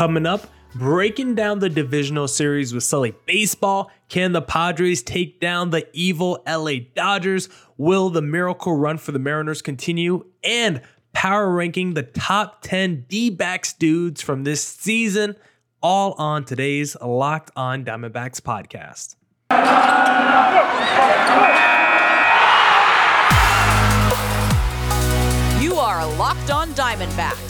Coming up, breaking down the divisional series with Sully Baseball. Can the Padres take down the evil LA Dodgers? Will the miracle run for the Mariners continue? And power ranking the top 10 D backs dudes from this season, all on today's Locked On Diamondbacks podcast. You are Locked On Diamondbacks,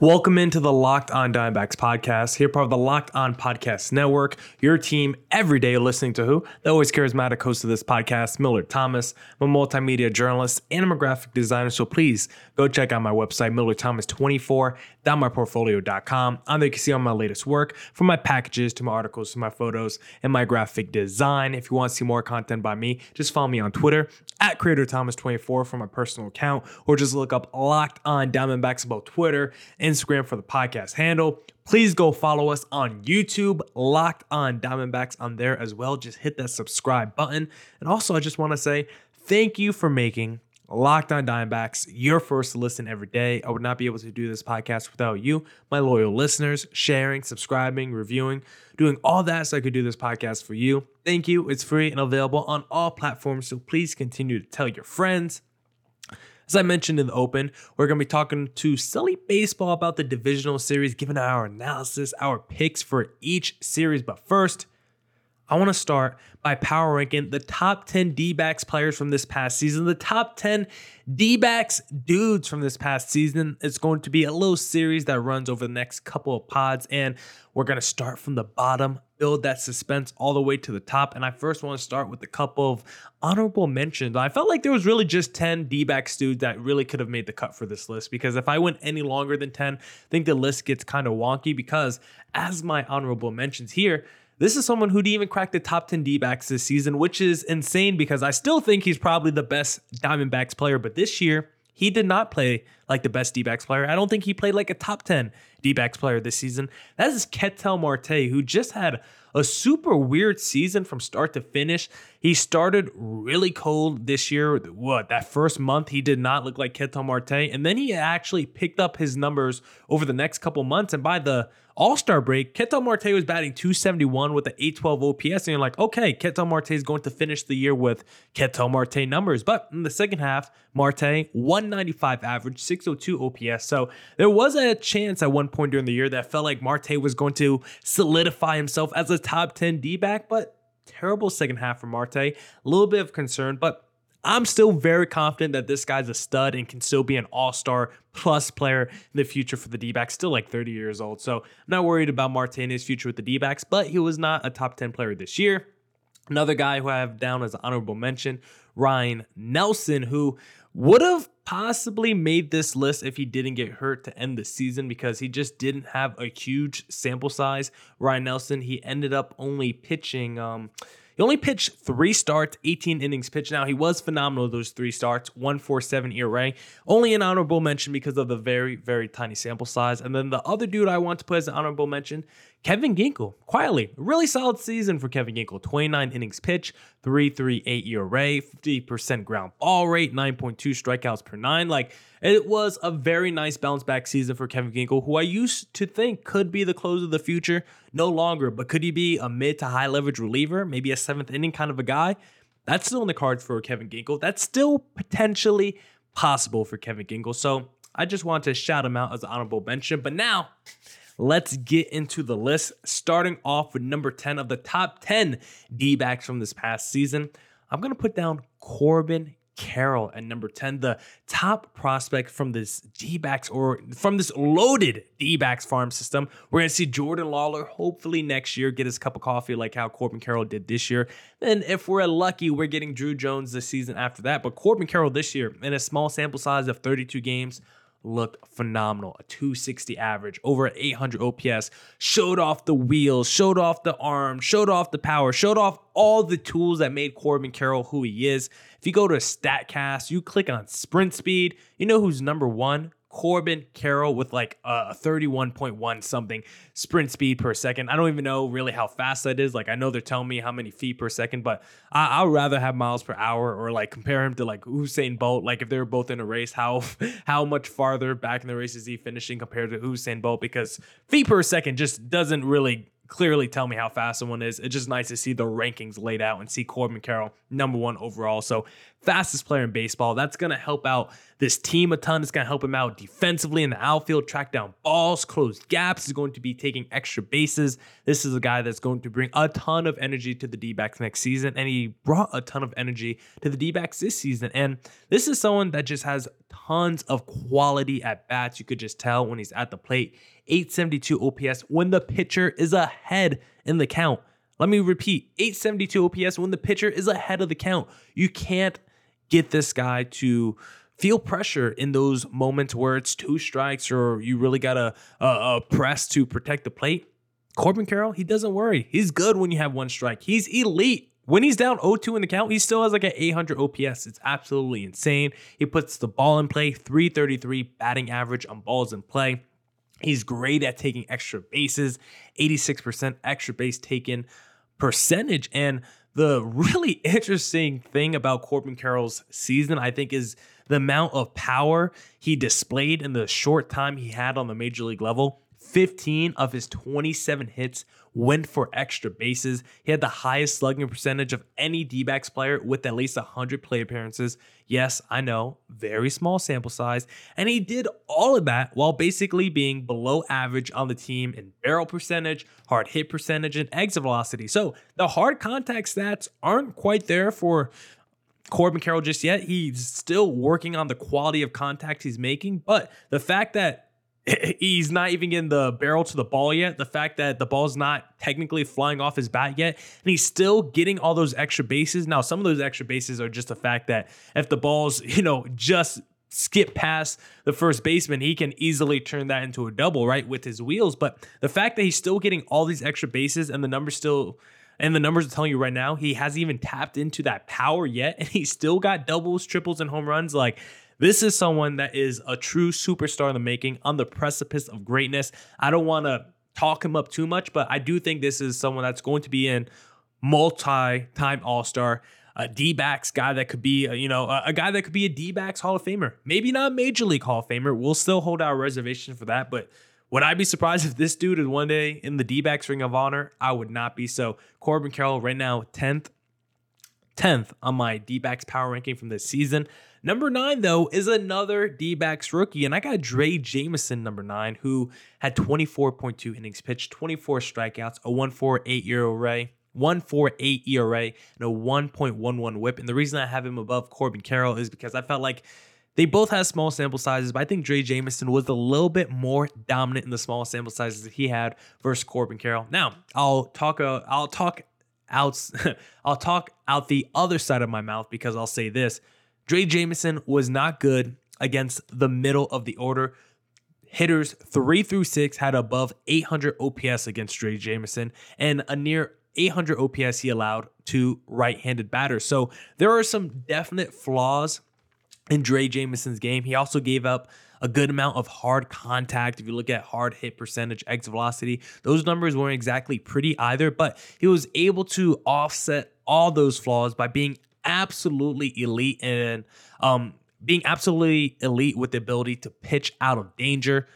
Welcome into the Locked On Diamondbacks podcast. Here, part of the Locked On Podcast Network. Your team every day listening to who? The always charismatic host of this podcast, Millard Thomas. I'm a multimedia journalist and I'm a graphic designer. So please go check out my website, MillardThomas24.myportfolio.com. On there, you can see all my latest work from my packages to my articles to my photos and my graphic design. If you want to see more content by me, just follow me on Twitter at Creator Thomas24 for my personal account, or just look up Locked On Diamondbacks about Twitter, Instagram for the podcast handle. Please go follow us on YouTube, Locked On Diamondbacks on there as well. Just hit that subscribe button. And also, I just want to say thank you for making Locked On Diamondbacks your first listen every day. I would not be able to do this podcast without you, my loyal listeners, sharing, subscribing, reviewing, doing all that so I could do this podcast for you. Thank you. It's free and available on all platforms. So please continue to tell your friends. As I mentioned in the open, we're going to be talking to Sully Baseball about the divisional series, giving our analysis, our picks for each series. But first, I want to start by power ranking the top 10 D backs players from this past season, the top 10 D backs dudes from this past season. It's going to be a little series that runs over the next couple of pods, and we're going to start from the bottom, build that suspense all the way to the top. And I first want to start with a couple of honorable mentions. I felt like there was really just 10 D backs dudes that really could have made the cut for this list because if I went any longer than 10, I think the list gets kind of wonky because as my honorable mentions here, this is someone who didn't even crack the top 10 D backs this season, which is insane because I still think he's probably the best Diamondbacks player. But this year, he did not play like the best D backs player. I don't think he played like a top 10 D backs player this season. That is Ketel Marte, who just had a super weird season from start to finish. He started really cold this year. What, that first month, he did not look like Ketel Marte. And then he actually picked up his numbers over the next couple months. And by the all Star break, Ketel Marte was batting 271 with an 812 OPS. And you're like, okay, Ketel Marte is going to finish the year with Ketel Marte numbers. But in the second half, Marte, 195 average, 602 OPS. So there was a chance at one point during the year that felt like Marte was going to solidify himself as a top 10 D back, but terrible second half for Marte. A little bit of concern, but I'm still very confident that this guy's a stud and can still be an all star plus player in the future for the D backs, still like 30 years old. So I'm not worried about his future with the D backs, but he was not a top 10 player this year. Another guy who I have down as an honorable mention, Ryne Nelson, who would have possibly made this list if he didn't get hurt to end the season because he just didn't have a huge sample size. Ryne Nelson, he ended up only pitching. Um, he only pitched three starts, 18 innings pitched. Now, he was phenomenal those three starts, 147 ERA. Only an honorable mention because of the very, very tiny sample size. And then the other dude I want to put as an honorable mention, Kevin Ginkel. Quietly, really solid season for Kevin Ginkel. 29 innings pitched, 3.38 ERA, 50% ground ball rate, 9.2 strikeouts per nine. Like, it was a very nice bounce back season for Kevin Ginkel, who I used to think could be the close of the future. No longer, but could he be a mid to high leverage reliever, maybe a seventh inning kind of a guy? That's still in the cards for Kevin Ginkel. That's still potentially possible for Kevin Ginkel. So I just want to shout him out as an honorable mention. But now, let's get into the list, starting off with number 10 of the top 10 D backs from this past season. I'm going to put down Corbin Carroll at number 10, the top prospect from this D backs or from this loaded D backs farm system. We're going to see Jordan Lawlar hopefully next year get his cup of coffee like how Corbin Carroll did this year. Then, if we're lucky, we're getting Druw Jones the season after that. But Corbin Carroll this year, in a small sample size of 32 games, looked phenomenal. A 260 average, over 800 OPS, showed off the wheels, showed off the arm, showed off the power, showed off all the tools that made Corbin Carroll who he is. If you go to StatCast, you click on sprint speed, you know who's number one? Corbin Carroll with like a 31.1 something sprint speed per second. I don't even know really how fast that is. Like I know they're telling me how many feet per second, but I, would rather have miles per hour or like compare him to like Usain Bolt. Like if they were both in a race, how how much farther back in the race is he finishing compared to Usain Bolt? Because feet per second just doesn't really clearly tell me how fast someone is. It's just nice to see the rankings laid out and see Corbin Carroll number one overall. So fastest player in baseball. That's going to help out this team a ton. It's going to help him out defensively in the outfield, track down balls, close gaps. He's going to be taking extra bases. This is a guy that's going to bring a ton of energy to the D backs next season. And he brought a ton of energy to the D backs this season. And this is someone that just has tons of quality at bats. You could just tell when he's at the plate. 872 OPS when the pitcher is ahead in the count. Let me repeat 872 OPS when the pitcher is ahead of the count. You can't get this guy to feel pressure in those moments where it's two strikes or you really got to uh, uh, press to protect the plate. Corbin Carroll, he doesn't worry. He's good when you have one strike. He's elite. When he's down 0-2 in the count, he still has like an 800 OPS. It's absolutely insane. He puts the ball in play, 333 batting average on balls in play. He's great at taking extra bases, 86% extra base taken percentage. And the really interesting thing about Corbin Carroll's season, I think, is the amount of power he displayed in the short time he had on the major league level. 15 of his 27 hits went for extra bases. He had the highest slugging percentage of any D backs player with at least 100 play appearances. Yes, I know, very small sample size. And he did all of that while basically being below average on the team in barrel percentage, hard hit percentage, and exit velocity. So the hard contact stats aren't quite there for Corbin Carroll just yet. He's still working on the quality of contact he's making, but the fact that he's not even getting the barrel to the ball yet. The fact that the ball's not technically flying off his bat yet, and he's still getting all those extra bases. Now, some of those extra bases are just the fact that if the ball's, you know, just skip past the first baseman, he can easily turn that into a double, right, with his wheels. But the fact that he's still getting all these extra bases and the numbers still and the numbers are telling you right now he hasn't even tapped into that power yet and he's still got doubles triples and home runs like this is someone that is a true superstar in the making, on the precipice of greatness. I don't want to talk him up too much, but I do think this is someone that's going to be in multi-time All-Star, a D-backs guy that could be, a, you know, a, a, guy that could be a D-backs Hall of Famer. Maybe not a Major League Hall of Famer. We'll still hold our reservation for that, but would I be surprised if this dude is one day in the D-backs Ring of Honor? I would not be. So Corbin Carroll right now 10th 10th on my D backs power ranking from this season. Number nine, though, is another D backs rookie, and I got Drey Jameson, number nine, who had 24.2 innings pitched, 24 strikeouts, a 1.48 ERA. 148 ERA and a 1.11 whip. And the reason I have him above Corbin Carroll is because I felt like they both have small sample sizes, but I think Drey Jameson was a little bit more dominant in the small sample sizes that he had versus Corbin Carroll. Now, I'll talk uh, I'll talk out I'll talk out the other side of my mouth because I'll say this. Drey Jameson was not good against the middle of the order. Hitters three through six had above 800 OPS against Drey Jameson and a near 800 OPS he allowed to right handed batters. So there are some definite flaws in Drey Jameson's game. He also gave up a good amount of hard contact. If you look at hard hit percentage, exit velocity, those numbers weren't exactly pretty either, but he was able to offset all those flaws by being absolutely elite and um, being absolutely elite with the ability to pitch out of danger.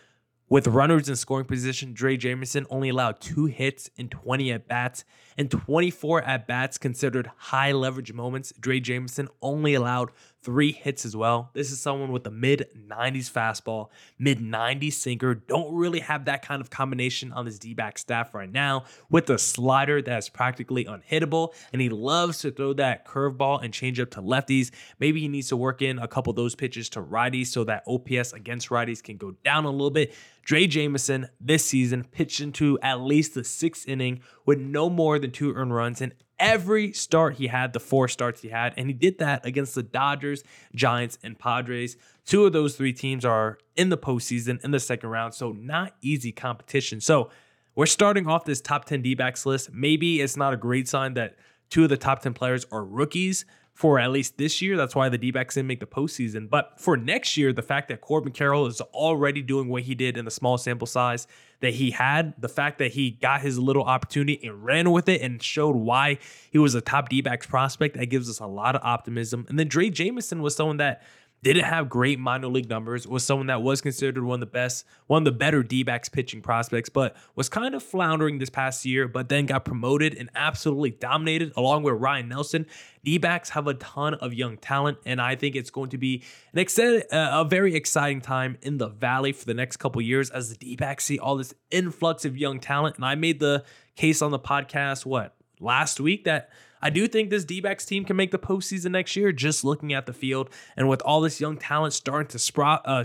With runners in scoring position, Drey Jameson only allowed two hits in 20 at bats, and 24 at bats considered high leverage moments. Drey Jameson only allowed three hits as well. This is someone with a mid 90s fastball, mid 90s sinker. Don't really have that kind of combination on his D back staff right now with a slider that's practically unhittable. And he loves to throw that curveball and changeup to lefties. Maybe he needs to work in a couple of those pitches to righties so that OPS against righties can go down a little bit. Drey Jameson this season pitched into at least the sixth inning with no more than two earned runs and every start he had, the four starts he had, and he did that against the Dodgers, Giants, and Padres. Two of those three teams are in the postseason in the second round, so not easy competition. So we're starting off this top 10 D backs list. Maybe it's not a great sign that two of the top 10 players are rookies, for at least this year. That's why the D backs didn't make the postseason. But for next year, the fact that Corbin Carroll is already doing what he did in the small sample size that he had, the fact that he got his little opportunity and ran with it and showed why he was a top D backs prospect, that gives us a lot of optimism. And then Drey Jameson was someone that didn't have great minor league numbers, was someone that was considered one of the best, one of the better D backs pitching prospects, but was kind of floundering this past year, but then got promoted and absolutely dominated along with Ryne Nelson. D backs have a ton of young talent, and I think it's going to be an excited, uh, a very exciting time in the Valley for the next couple years as the D backs see all this influx of young talent. And I made the case on the podcast, what, last week that I do think this D backs team can make the postseason next year, just looking at the field. And with all this young talent starting to sprout, uh,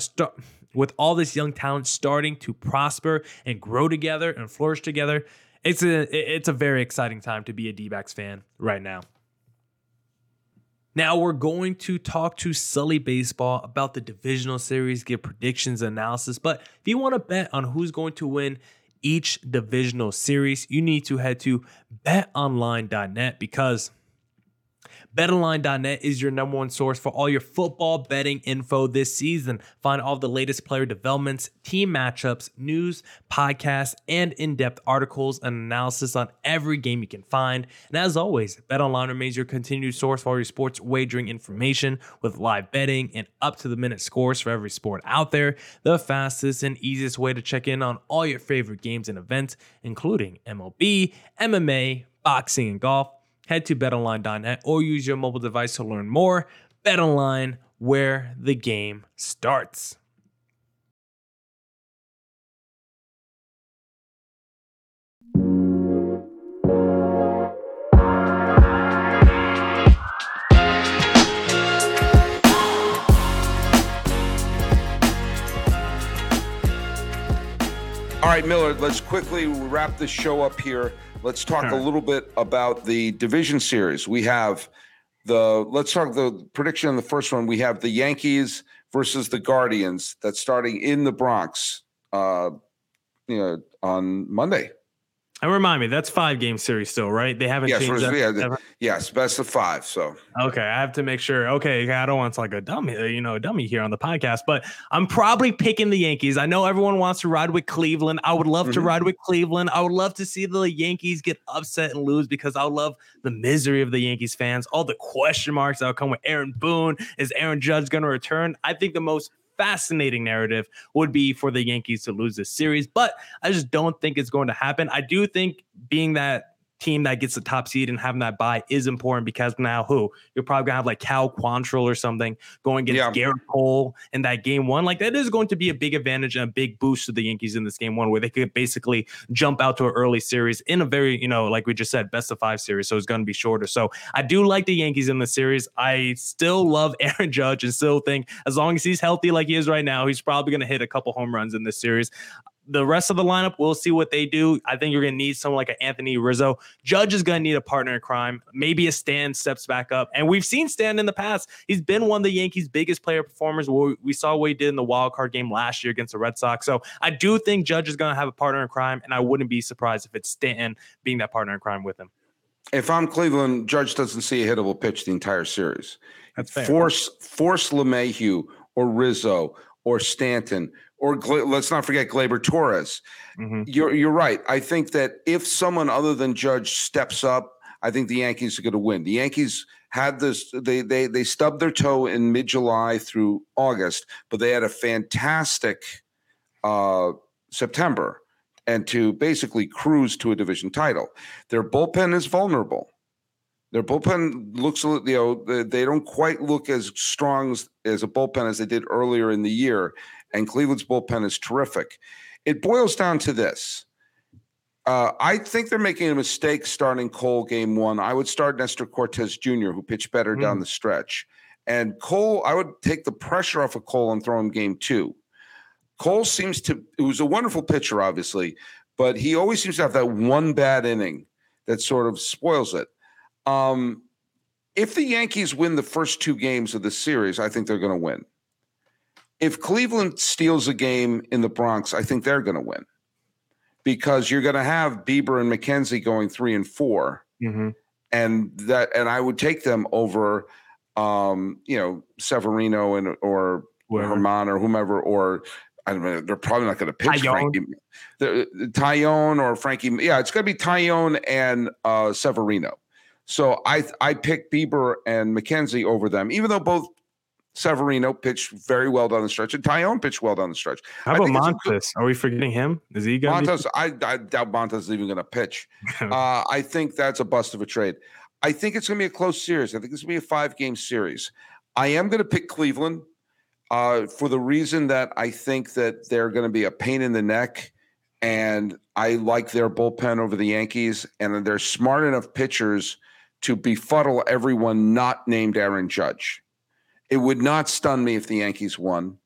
with all this young talent starting to prosper and grow together and flourish together, it's a it's a very exciting time to be a D backs fan right now. Now we're going to talk to Sully Baseball about the divisional series, give predictions, analysis. But if you want to bet on who's going to win each divisional series, you need to head to betonline.net because BetOnline.net is your number one source for all your football betting info this season. Find all the latest player developments, team matchups, news, podcasts, and in depth articles and analysis on every game you can find. And as always, BetOnline remains your continued source for all your sports wagering information with live betting and up to the minute scores for every sport out there. The fastest and easiest way to check in on all your favorite games and events, including MLB, MMA, boxing, and golf head to betonline.net or use your mobile device to learn more. BetOnline, where the game starts. Right, Miller, let's quickly wrap this show up here. Let's talk a little bit about the division series. We have the let's talk the prediction on the first one. We have the Yankees versus the Guardians that's starting in the Bronx uh you know on Monday. And remind me, that's five game series still, right? They haven't Yes, changed that. yeah, the- yes, best of five. So Okay, I have to make sure. Okay, I don't want to like a dummy, uh, you know, a dummy here on the podcast, but I'm probably picking the Yankees. I know everyone wants to ride with Cleveland. I would love to Mhm. ride with Cleveland. I would love to see the Yankees get upset and lose because I love the misery of the Yankees fans, all the question marks that will come with Aaron Boone. Is Aaron Judge going to return? I think the most fascinating narrative would be for the Yankees to lose this series, but I just don't think it's going to happen. I do think being that team that gets the top seed and having that bye is important because now who you're probably gonna have like Cal Quantrill or something going against Yeah. Gerrit Cole in that game one. Like that is going to be a big advantage and a big boost to the Yankees in this game one, where they could basically jump out to an early series in a very, you know, like we just said, best of five series. So it's going to be shorter. So I do like the Yankees in the series. I still love Aaron Judge and still think as long as he's healthy like he is right now, he's probably going to hit a couple home runs in this series the rest of the lineup, we'll see what they do. I think you're going to need someone like an Anthony Rizzo. Judge is going to need a partner in crime. Maybe a Stan steps back up. And we've seen Stan in the past. He's been one of the Yankees' biggest player performers. We saw what he did in the wild card game last year against the Red Sox. So I do think Judge is going to have a partner in crime. And I wouldn't be surprised if it's Stanton being that partner in crime with him. if I'm Cleveland, Judge doesn't see a hittable pitch the entire series. That's fair. Force force LeMahieu or Rizzo or Stanton or let's not forget Gleyber Torres. Mhm. You're you're right. I think that if someone other than Judge steps up, I think the Yankees are going to win. The Yankees had this they they they stubbed their toe in mid July through August, but they had a fantastic uh, September and to basically cruise to a division title. Their bullpen is vulnerable. Their bullpen looks, a little- you know, they- they don't quite look as strong as, as a bullpen as they did earlier in the year. And Cleveland's bullpen is terrific. It boils down to this. Uh, I think they're making a mistake starting Cole game one. I would start Nestor Cortes Jr., who pitched better down the stretch. And Cole, I would take the pressure off of Cole and throw him game two. Cole seems to, who's a wonderful pitcher, obviously, but he always seems to have that one bad inning that sort of spoils it. Um, if the Yankees win the first two games of the series, I think they're going to win. If Cleveland steals a game in the Bronx, I think they're going to win because you're going to have Bieber and McKenzie going three and 4 Mhm. and that and I would take them over, um, you know, Severino and or Whoever. Herman or whomever or. I don't know. They're probably not going to pitch Taillon. Frankie. The, Taillon or Frankie. Yeah, it's going to be Taillon and uh, Severino. So I I picked Bieber and McKenzie over them, even though both Severino pitched very well down the stretch and Taillon pitched well down the stretch. How about a good- Montas? Are we forgetting him? Is he going to Montas, I, I doubt Montas is even going to pitch. Uh, I think that's a bust of a trade. I think it's going to be a close series. I think it's going to be a five game series. I am going to pick Cleveland uh, for the reason that I think that they're going to be a pain in the neck. And I like their bullpen over the Yankees. And they're smart enough pitchers to befuddle everyone not named Aaron Judge. It would not stun me if the Yankees won,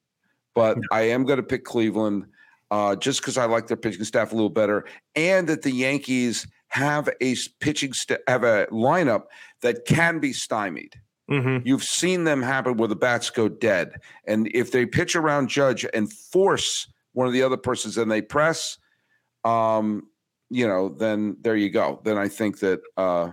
but I am going to pick Cleveland uh, just because I like their pitching staff a little better, and that the Yankees have a pitching st- have a lineup that can be stymied. hmm You've seen them happen where the bats go dead, and if they pitch around Judge and force one of the other persons and they press, um, you know, then there you go. Then I think that uh,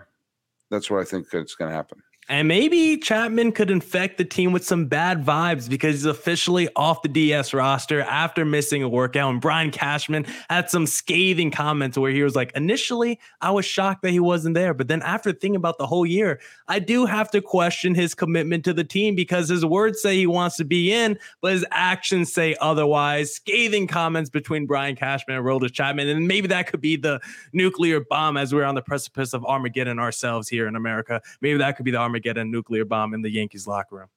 that's what I think that's going to happen. And maybe Chapman could infect the team with some bad vibes because he's officially off the DS roster after missing a workout. And Brian Cashman had some scathing comments where he was like, initially, I was shocked that he wasn't there. But then after thinking about the whole year, I do have to question his commitment to the team because his words say he wants to be in, but his actions say otherwise. Scathing comments between Brian Cashman and Aroldis Chapman. And maybe that could be the nuclear bomb as we're on the precipice of Armageddon ourselves here in America. Maybe that could be the Armageddon nuclear bomb in the Yankees locker room.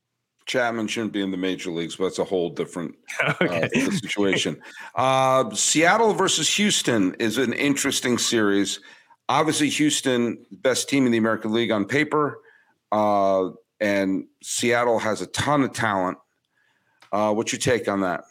Chapman shouldn't be in the major leagues, but that's a whole different okay. uh, situation. Uh, Seattle versus Houston is an interesting series. Obviously, Houston, best team in the American League on paper, uh, and Seattle has a ton of talent. Uh, what's your take on that?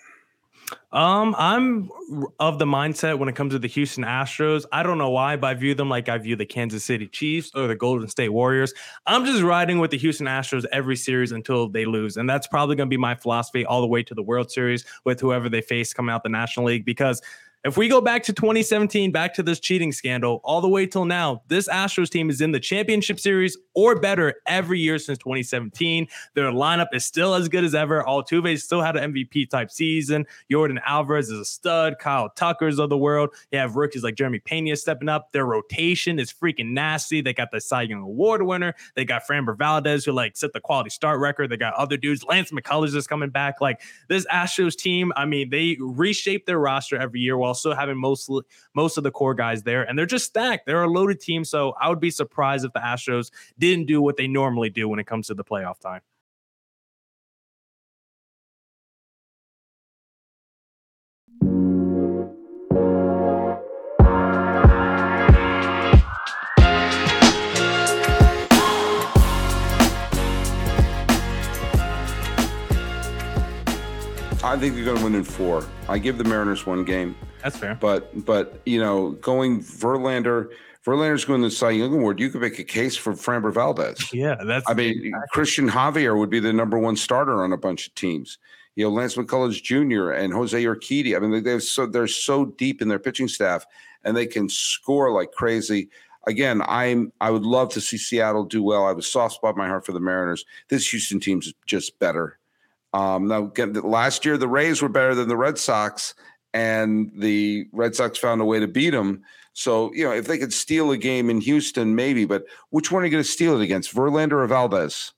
Um, I'm of the mindset when it comes to the Houston Astros. I don't know why, but I view them like I view the Kansas City Chiefs or the Golden State Warriors. I'm just riding with the Houston Astros every series until they lose. And that's probably going to be my philosophy all the way to the World Series with whoever they face coming out the National League. Because if we go back to 2017, back to this cheating scandal, all the way till now, this Astros team is in the championship series or better every year since 2017. Their lineup is still as good as ever. Altuve still had an MVP type season. Yordan Alvarez is a stud. Kyle Tucker's of the world. You have rookies like Jeremy Pena stepping up. Their rotation is freaking nasty. They got the Cy Young Award winner. They got Framber Valdez, who like set the quality start record. They got other dudes. Lance McCullers is coming back. Like this Astros team, I mean, they reshape their roster every year while still having most most of the core guys there, and they're just stacked. They're a loaded team, so I would be surprised if the Astros didn't do what they normally do when it comes to the playoff time. I think they're going to win in four. I give the Mariners one game, That's fair. but but you know, going Verlander, Verlander's going to the Cy Young Award. You could make a case for Framber Valdez. Yeah, that's. I mean, Cristian Javier would be the number one starter on a bunch of teams. You know, Lance McCullers Jr. and Jose Urquidy. I mean, they- they're so they're so deep in their pitching staff, and they can score like crazy. Again, I'm I would love to see Seattle do well. I have a soft spot in my heart for the Mariners. This Houston team's just better. Um, now, again, last year the Rays were better than the Red Sox, and the Red Sox found a way to beat them. So, you know, if they could steal a game in Houston, maybe. But which one are you going to steal it against, Verlander or Valdez?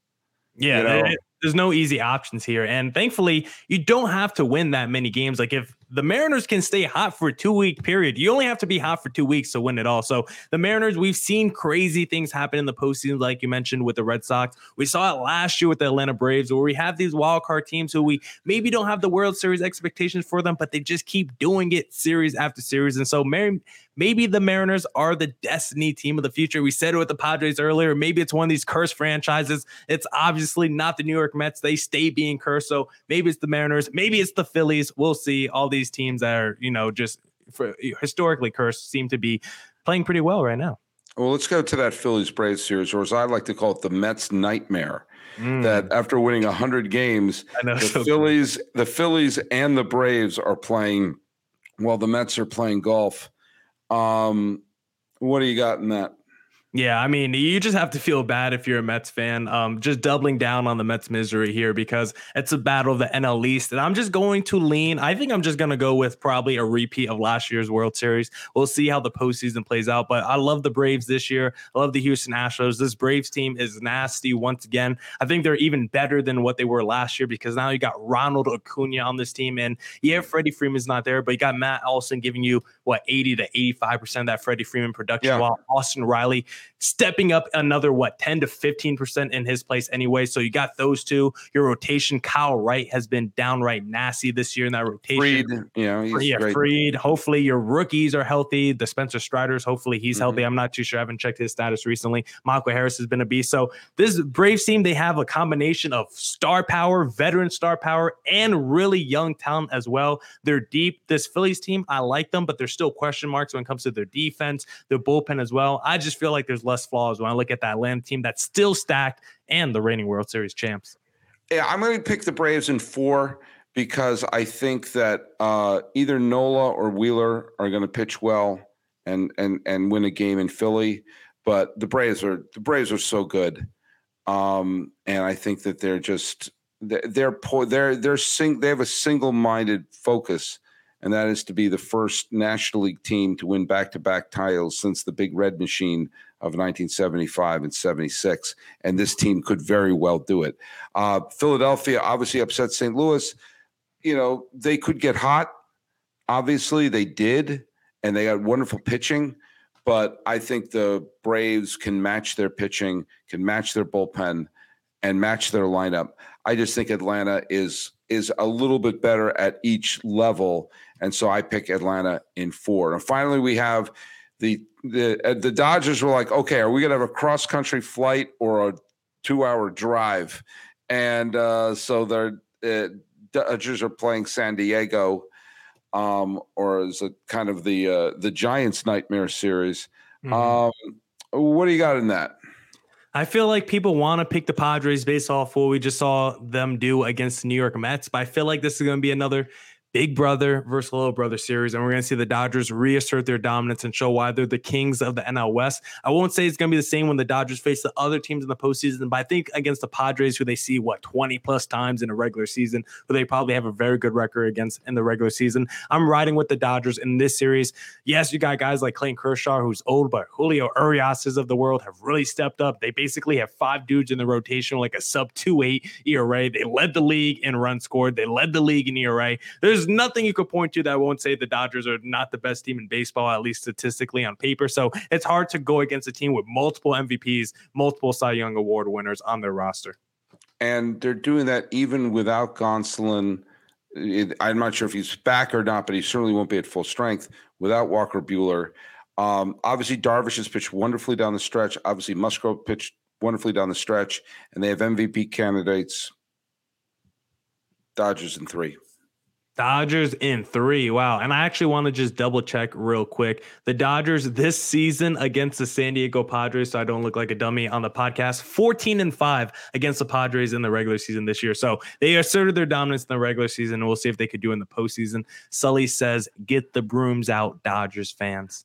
Yeah, you know? there's no easy options here. And thankfully, you don't have to win that many games. Like if the Mariners can stay hot for a two week period, you only have to be hot for two weeks to win it all. So the Mariners, we've seen crazy things happen in the postseason, like you mentioned with the Red Sox. We saw it last year with the Atlanta Braves, where we have these wild card teams who we maybe don't have the World Series expectations for them, but they just keep doing it series after series. And so Mar- maybe the Mariners are the destiny team of the future. We said it with the Padres earlier. Maybe it's one of these cursed franchises. It's obviously not the New York Mets. They stay being cursed. So maybe it's the Mariners. Maybe it's the Phillies. We'll see. All these teams that are, you know, just for, historically cursed seem to be playing pretty well right now. Well, let's go to that Phillies Braves series, or as I like to call it, the Mets nightmare. Mm, That after winning hundred games, know. the So- Phillies, the Phillies, and the Braves are playing. While the Mets are playing golf. Um, what do you got in that? Yeah, I mean, you just have to feel bad if you're a Mets fan. Um, just doubling down on the Mets misery here because it's a battle of the NL East, and I'm just going to lean. I think I'm just going to go with probably a repeat of last year's World Series. We'll see how the postseason plays out, but I love the Braves this year. I love the Houston Astros. This Braves team is nasty once again. I think they're even better than what they were last year because now you got Ronald Acuna on this team, and yeah, Freddie Freeman's not there, but you got Matt Olson giving you what 80 to 85 percent of that Freddie Freeman production, yeah. while Austin Riley stepping up another what 10 to 15 percent in his place anyway. So you got those two. Your rotation, Kyle Wright has been downright nasty this year in that rotation. Fried, you know, yeah, great. Fried. Hopefully your rookies are healthy. The Spencer Striders, hopefully he's mm-hmm. healthy. I'm not too sure. I haven't checked his status recently. Michael Harris has been a beast. So this Braves team, they have a combination of star power, veteran star power, and really young talent as well. They're deep. This Phillies team, I like them, but there's still question marks when it comes to their defense, their bullpen as well. I just feel like there's less flaws when I look at that Atlanta team that's still stacked and the reigning World Series champs. Yeah, I'm going to pick the Braves in four because I think that uh, either Nola or Wheeler are going to pitch well and and and win a game in Philly. But the Braves are the Braves are so good, um, and I think that they're just they're they're they're, sing, they have a single minded focus and that is to be the first National League team to win back to back titles since the Big Red Machine of 1975 and 76. And this team could very well do it. Uh, Philadelphia obviously upset St. Louis. You know, they could get hot. Obviously, they did, and they had wonderful pitching. But I think the Braves can match their pitching, can match their bullpen, and match their lineup. I just think Atlanta is is a little bit better at each level and so I pick Atlanta in four. And finally, we have the the uh, the Dodgers were like, okay, are we gonna have a cross country flight or a two hour drive? And uh, so the uh, Dodgers are playing San Diego, um, or is it kind of the uh, the Giants nightmare series? Mm-hmm. Um, what do you got in that? I feel like people want to pick the Padres based off what we just saw them do against the New York Mets, but I feel like this is going to be another big brother versus little brother series. And we're going to see the Dodgers reassert their dominance and show why they're the kings of the NL West. I won't say it's going to be the same when the Dodgers face the other teams in the postseason, but I think against the Padres, who they see what 20 plus times in a regular season, who they probably have a very good record against in the regular season, I'm riding with the Dodgers in this series. Yes, you got guys like Clayton Kershaw, who's old, but Julio Uriases of the world have really stepped up. They basically have five dudes in the rotation, like a sub 2 8 ERA. They led the league in runs scored, they led the league in ERA. There's there's nothing you could point to that won't say the Dodgers are not the best team in baseball, at least statistically on paper. So it's hard to go against a team with multiple MVPs, multiple Cy Young Award winners on their roster. And they're doing that even without Gonsolin. I'm not sure if he's back or not, but he certainly won't be at full strength without Walker Buehler. Um, obviously, Darvish has pitched wonderfully down the stretch. Obviously, Musgrove pitched wonderfully down the stretch, and they have MVP candidates. Dodgers in three. Dodgers in three. Wow. And I actually want to just double check real quick. The Dodgers this season against the San Diego Padres, so I don't look like a dummy on the podcast, 14 and five against the Padres in the regular season this year. So they asserted their dominance in the regular season. And we'll see if they could do in the postseason. Sully says, get the brooms out, Dodgers fans.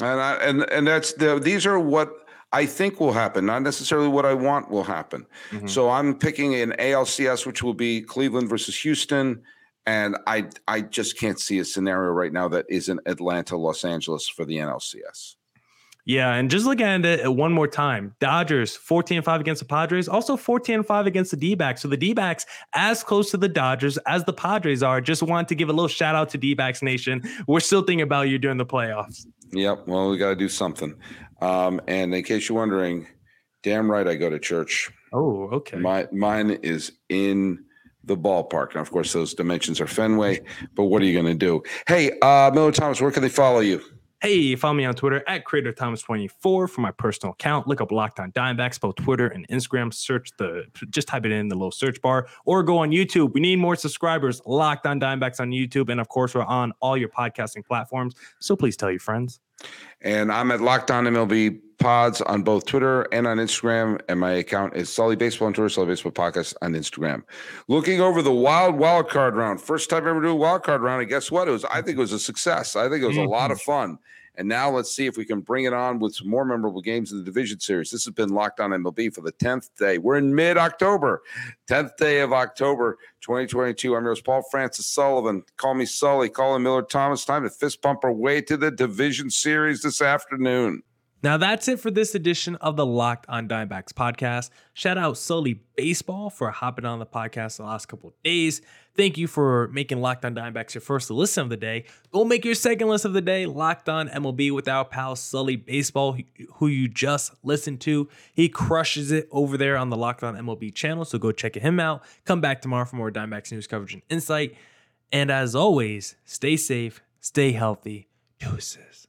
And I, and and that's the these are what I think will happen, not necessarily what I want will happen. Mm-hmm. So I'm picking an ALCS, which will be Cleveland versus Houston and I I just can't see a scenario right now that isn't Atlanta, Los Angeles for the NLCS. Yeah, and just looking at it one more time, Dodgers 14 and 5 against the Padres, also 14 and 5 against the D-backs. So the D-backs as close to the Dodgers as the Padres are. Just want to give a little shout out to D-backs Nation. We're still thinking about you during the playoffs. Yep. Well, we got to do something. Um, and in case you're wondering, damn right I go to church. Oh, okay. My mine is in the ballpark. Now, of course, those dimensions are Fenway, but what are you going to do? Hey, uh, Miller Thomas, where can they follow you? Hey, follow me on Twitter at Creator Thomas24 for my personal account. Look up Locked On Diamondbacks, both Twitter and Instagram. Search the, just type it in the little search bar or go on YouTube. We need more subscribers. Locked On Diamondbacks on YouTube. And of course, we're on all your podcasting platforms. So please tell your friends. And I'm at Locked On MLB Pods on both Twitter and on Instagram. And my account is Sully Baseball on Twitter, Sully Baseball Podcast on Instagram. Looking over the wild wild card round. First time ever do a wild card round. And guess what? It was, I think it was a success. I think it was a lot of mm-hmm. fun. And now let's see if we can bring it on with some more memorable games in the division series. This has been Locked On MLB for the 10th day. We're in mid October, 10th day of October 2022. I'm your host, Paul Francis Sullivan. Call me Sully, Colin Miller Thomas. Time to fist bump our way to the division series this afternoon. Now that's it for this edition of the Locked on Diamondbacks podcast. Shout out Sully Baseball for hopping on the podcast the last couple of days. Thank you for making Locked on Diamondbacks your first listen of the day. Go make your second listen of the day, Locked on MLB with our pal Sully Baseball, who you just listened to. He crushes it over there on the Locked on MLB channel, so go check him out. Come back tomorrow for more Diamondbacks news coverage and insight. And as always, stay safe, stay healthy. Deuces.